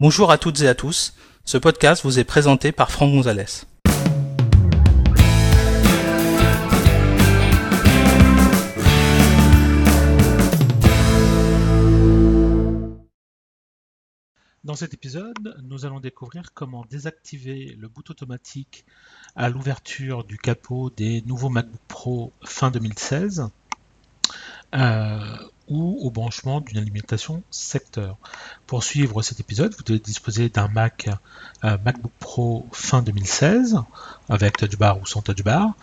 Bonjour à toutes et à tous, ce podcast vous est présenté par Franck Gonzalez. Dans cet épisode, nous allons découvrir comment désactiver le boot automatique à l'ouverture du capot des nouveaux MacBook Pro fin 2016 euh, ou au branchement d'une alimentation secteur. Pour suivre cet épisode, vous devez disposer d'un Mac euh, MacBook Pro fin 2016 avec Touch Bar ou sans Touch Bar.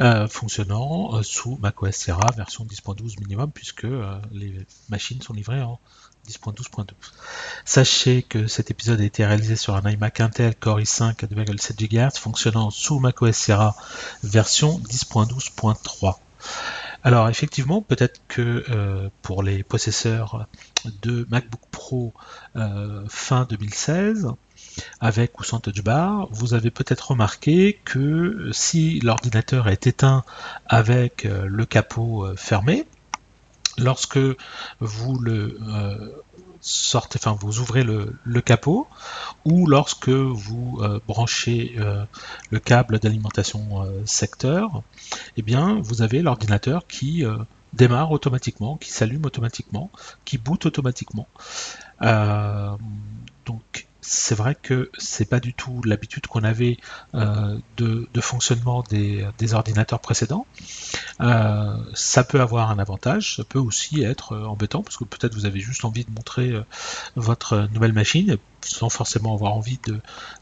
Euh, fonctionnant euh, sous macOS Sierra version 10.12 minimum puisque les machines sont livrées en 10.12.2. Sachez que cet épisode a été réalisé sur un iMac Intel Core i5 à 2,7 GHz fonctionnant sous macOS Sierra version 10.12.3. Alors effectivement, peut-être que euh, pour les possesseurs de MacBook Pro euh, fin 2016, avec ou sans touch bar, vous avez peut-être remarqué que si l'ordinateur est éteint avec euh, le capot fermé, lorsque vous le sortez, enfin vous ouvrez le, capot, ou lorsque vous euh, branchez euh, le câble d'alimentation euh, secteur, eh bien vous avez l'ordinateur qui démarre automatiquement, qui s'allume automatiquement, qui boot automatiquement. donc c'est vrai que c'est pas du tout l'habitude qu'on avait de, fonctionnement des, ordinateurs précédents. Euh, ça peut avoir un avantage, ça peut aussi être euh, embêtant parce que peut-être vous avez juste envie de montrer votre nouvelle machine sans forcément avoir envie de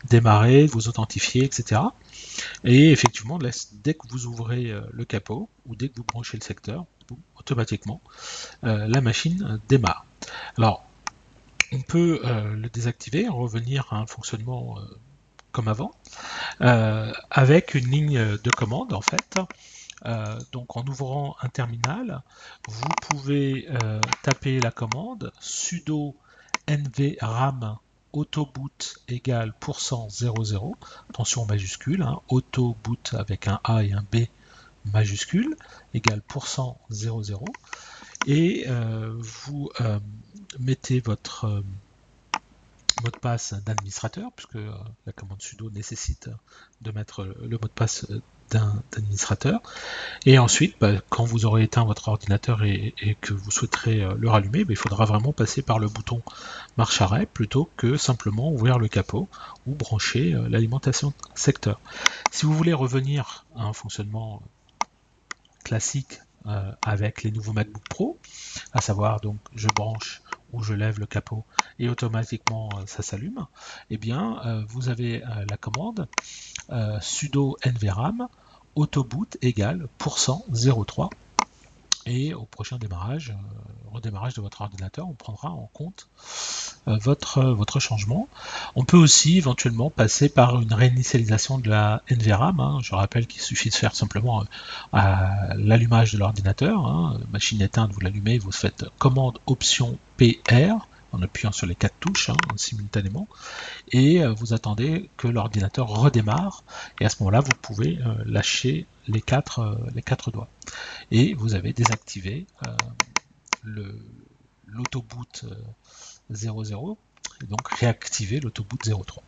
démarrer, de vous authentifier, etc. Et effectivement, dès que vous ouvrez le capot ou dès que vous branchez le secteur, automatiquement, la machine démarre. Alors, on peut euh, le désactiver, revenir à un fonctionnement euh, comme avant, euh, avec une ligne de commande en fait. Donc en ouvrant un terminal, vous pouvez taper la commande sudo nvram autoboot égale %00, attention majuscule, hein, autoboot avec un A et un B majuscule, égale %00, et vous mettez votre euh, mot de passe d'administrateur, puisque euh, la commande sudo nécessite de mettre le mot de passe d'un administrateur. Et ensuite, bah, quand vous aurez éteint votre ordinateur et, que vous souhaiterez euh, le rallumer, bah, il faudra vraiment passer par le bouton marche arrêt plutôt que simplement ouvrir le capot ou brancher l'alimentation secteur. Si vous voulez revenir à un fonctionnement classique avec les nouveaux MacBook Pro, à savoir donc je branche où je lève le capot et automatiquement euh, ça s'allume, eh bien euh, vous avez euh, la commande sudo nvram autoboot égale %03 et au prochain démarrage, redémarrage de votre ordinateur, on prendra en compte votre, votre changement. On peut aussi éventuellement passer par une réinitialisation de la NVRAM. Hein. Je rappelle qu'il suffit de faire simplement l'allumage de l'ordinateur. Hein. Machine éteinte, vous l'allumez, vous faites commande option PR en appuyant sur les quatre touches hein, simultanément. Et euh, vous attendez que l'ordinateur redémarre. Et à ce moment-là vous pouvez euh, lâcher les quatre, euh, les quatre doigts. Et vous avez désactivé l'autoboot 00 et donc réactivé l'autoboot 03.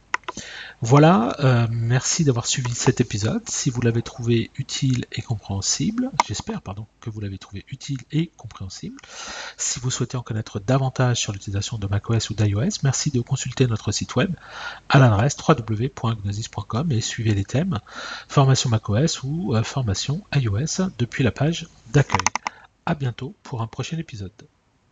Voilà, euh, merci d'avoir suivi cet épisode. Si vous l'avez trouvé utile et compréhensible, j'espère que vous l'avez trouvé utile et compréhensible. Si vous souhaitez en connaître davantage sur l'utilisation de macOS ou d'iOS, merci de consulter notre site web à l'adresse www.gnosis.com et suivez les thèmes formation macOS ou euh, formation iOS depuis la page d'accueil. À bientôt pour un prochain épisode.